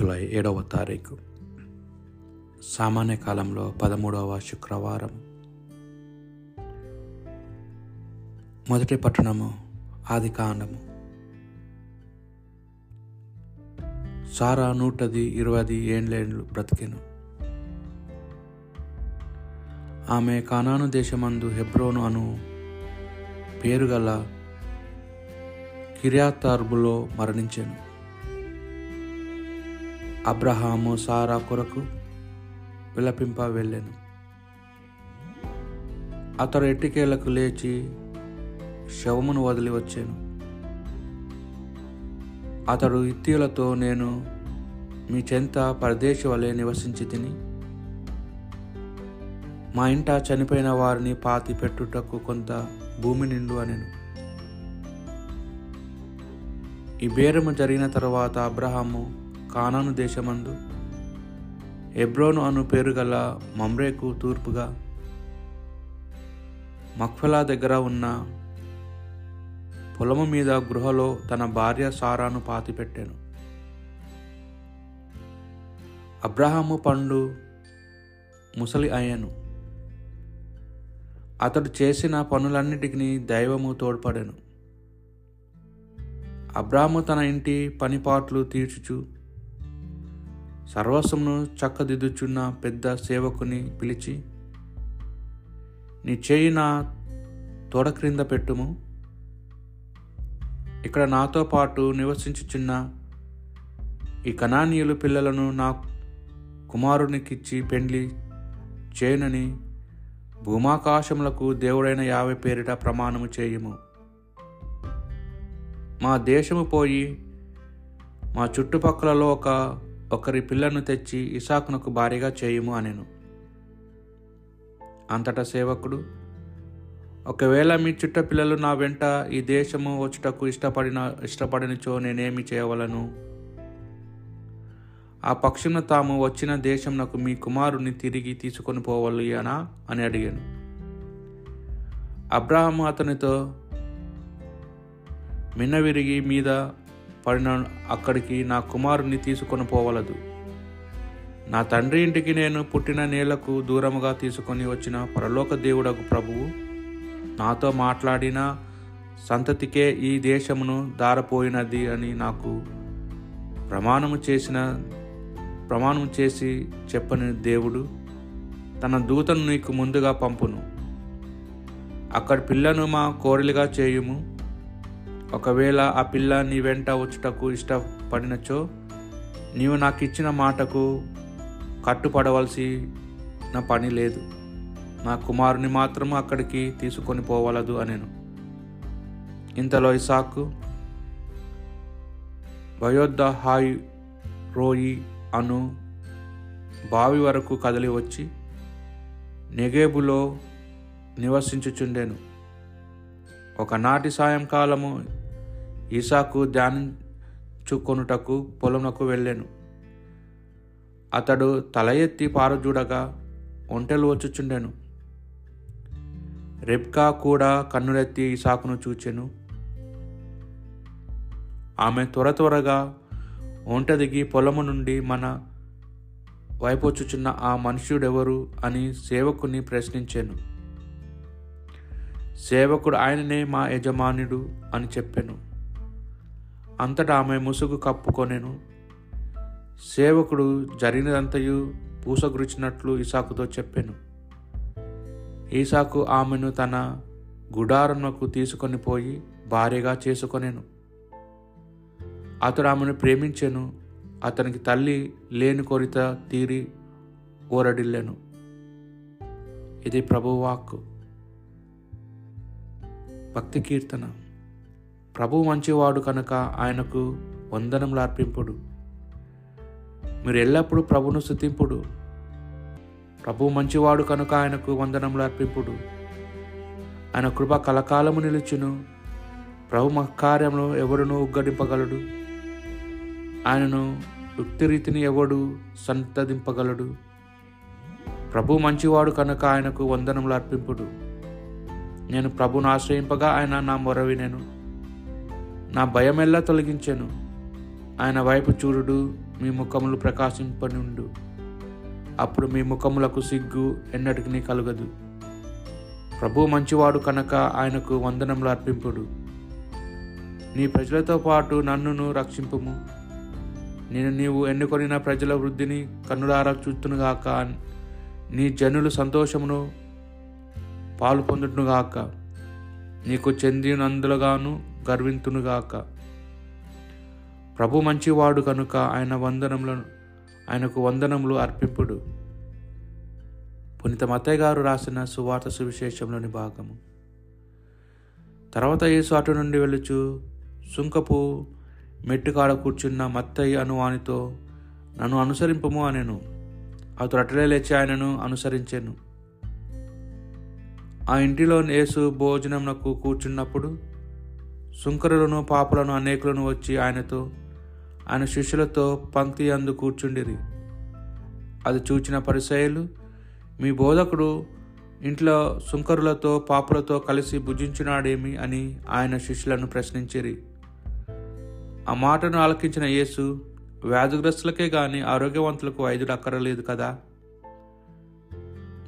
July ఏడవ తారీఖు. సామాన్య కాలంలో పదమూడవ శుక్రవారం. మొదటి పట్టణము ఆది కాండము సారా నూటది ఇరవై ఏండ్లేండ్లు బ్రతికెను. ఆమె కానాను దేశమందు హెబ్రోను అను పేరుగల కిర్యాతార్బులో మరణించాను. అబ్రహాము సారా కొరకు విలపింప వెళ్ళాను. అతడు ఎట్టికేలకు లేచి శవమును వదిలి వచ్చాను. అతడు ఇత్తిలతో నేను మీ చెంత పరదేశి వలె నివసించి తిని మా ఇంట చనిపోయిన వారిని పాతి పెట్టుటకు కొంత భూమి నిండు అనెను. ఈ బేరము జరిగిన తర్వాత అబ్రహాము కానాను దేశమందు. ఎబ్రోను అను పేరు గల మమ్రేకు తూర్పుగా మక్ఫలా దగ్గర ఉన్న పొలము మీద గృహలో తన భార్య సారాను పాతిపెట్టాను. అబ్రహాము పండు ముసలి అయ్యాను. అతడు చేసిన పనులన్నిటికీ దైవము తోడ్పడాను. అబ్రాహము తన ఇంటి పనిపాట్లు తీర్చుచు సర్వస్వమును చక్కదిద్దుచున్న పెద్ద సేవకుని పిలిచి నీ చేయి నా తోడ క్రింద పెట్టుము. ఇక్కడ నాతో పాటు నివసించుచున్న ఈ కణానీయులు పిల్లలను నా కుమారునికిచ్చి పెండ్లి చేయనని భూమాకాశములకు దేవుడైన యాభై పేరిట ప్రమాణము చేయము. మా దేశము పోయి మా చుట్టుపక్కలలో ఒక ఒకరి పిల్లను తెచ్చి ఇసాకునకు భారీగా చేయుము అనెను. అంతటా సేవకుడు ఒకవేళ మీ చుట్ట పిల్లలు నా వెంట ఈ దేశము వచ్చుటకు ఇష్టపడిన ఇష్టపడినచో నేనేమి చేయవలను? ఆ పక్షును తాము వచ్చిన దేశంనకు మీ కుమారుని తిరిగి తీసుకొని పోవలయనా అని అడిగాను. అబ్రాహం అతనితో మిన్నవిరిగి మీద పడిన అక్కడికి నా కుమారుని తీసుకొని పోవలదు. నా తండ్రి ఇంటికి నేను పుట్టిన నేలకు దూరముగా తీసుకొని వచ్చిన పరలోక దేవుడకు ప్రభువు నాతో మాట్లాడిన సంతతికే ఈ దేశమును దారపోయినది అని నాకు ప్రమాణము చేసిన ప్రమాణం చేసి చెప్పని దేవుడు తన దూతను నీకు ముందుగా పంపును. అక్కడి పిల్లను మా కోరిలుగా చేయుము. ఒకవేళ ఆ పిల్ల నీ వెంట వచ్చుటకు ఇష్టపడినచో నీవు నాకు ఇచ్చిన మాటకు కట్టుపడవలసిన పని లేదు. నా కుమారుని మాత్రం అక్కడికి తీసుకొని పోవలదు అనేను. ఇంతలో ఇసాకు వయోద్ధ హాయ్ రోయి అను బావి వరకు కదిలి వచ్చి నెగేబులో నివసించుచుండెను. ఒకనాటి సాయంకాలము ఇసాకు ధ్యానించుకొనుటకు పొలమునకు వెళ్ళాను. అతడు తల ఎత్తి పారజూడగా ఒంటెలు వచ్చుచుండెను. రెబ్కా కూడా కన్నులెత్తి ఇసాకును చూచెను. ఆమె త్వర త్వరగా ఒంట దిగి పొలము నుండి మన వైపొచ్చుచున్న ఆ మనుష్యుడెవరు అని సేవకుని ప్రశ్నించాను. సేవకుడు ఆయననే మా యజమానుడు అని చెప్పాను. అంతటా ఆమె ముసుగు కప్పుకొనెను. సేవకుడు జరిగినదంతయు పూసగురిచినట్లు ఇసాకుతో చెప్పాను. ఈసాకు ఆమెను తన గుడారమునకు తీసుకొని పోయి భార్యగా చేసుకొనేను. అతడు ఆమెను ప్రేమించెను. అతనికి తల్లి లేని కొరిత తీరి ఓరడిల్లాను ఇది ప్రభువాక్కు భక్తి కీర్తన. ప్రభు మంచివాడు కనుక ఆయనకు వందనములు అర్పింపుడు. మీరు ఎల్లప్పుడూ ప్రభును స్థుతింపుడు ప్రభు మంచివాడు కనుక ఆయనకు వందనములు అర్పింపుడు. ఆయన కృప కలకాలము నిలుచును. ప్రభు కార్యంలో ఎవడును ఉగ్గడింపగలడు. ఆయనను యుక్తిరీతిని ఎవడు సంతదింపగలడు ప్రభు మంచివాడు కనుక ఆయనకు వందనములు అర్పింపుడు. నేను ప్రభును ఆశ్రయింపగా ఆయన నా మొర నేను నా భయమెల్లా తొలగించెను? ఆయన వైపు చూడుడు మీ ముఖములు ప్రకాశింపనుండు. అప్పుడు మీ ముఖములకు సిగ్గు ఎన్నటికి కలుగదు. ప్రభు మంచివాడు కనుక ఆయనకు వందనములు అర్పింపుడు. నీ ప్రజలతో పాటు నన్నును రక్షింపుము. నేను నీవు ఎన్నుకొనిన ప్రజల వృద్ధిని కన్నులారా చూస్తునుగాక నీ జనులు సంతోషమును పాలు పొందుతునుగాక నీకు చెందినందులుగాను గర్వింతునుగాక. ప్రభు మంచివాడు కనుక ఆయన వందనములను ఆయనకు వందనములు అర్పింపుడు. పునీత మత్తయ్య గారు రాసిన సువార్త సువిశేషంలోని భాగము. తర్వాత యేసు అటు నుండి వెళ్ళుచు సుంకపు మెట్టుకాడ కూర్చున్న మత్తయ్య అను వానితో నన్ను అనుసరింపము అనెను. అతడు అటలే లేచి ఆయనను అనుసరించాను. ఆ ఇంటిలో యేసు భోజనంకు కూర్చున్నప్పుడు సుంకరులను పాపలను అనేకులను వచ్చి ఆయనతో ఆయన శిష్యులతో పంక్తి అందు కూర్చుండిరి. అది చూచిన పరిసయలు మీ బోధకుడు ఇంట్లో సుంకరులతో పాపులతో కలిసి భుజించున్నాడేమి అని ఆయన శిష్యులను ప్రశ్నించిరి. ఆ మాటను ఆలకించిన యేసు వ్యాధిగ్రస్తులకే గాని ఆరోగ్యవంతులకు వైద్యుడు అక్కరలేదు కదా?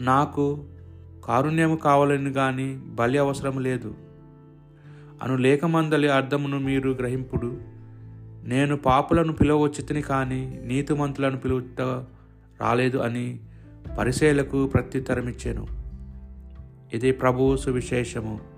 నాకు కారుణ్యము కావాలని కానీ బలి అవసరం లేదు. అను లేఖమందలి అర్థమును మీరు గ్రహింపుడు. నేను పాపులను పిలవచ్చితిని కానీ నీతిమంతులను పిలువుట రాలేదు అని పరిశీలకు ప్రత్యుత్తరమిచ్చాను. ఇది ప్రభువు సువిశేషము.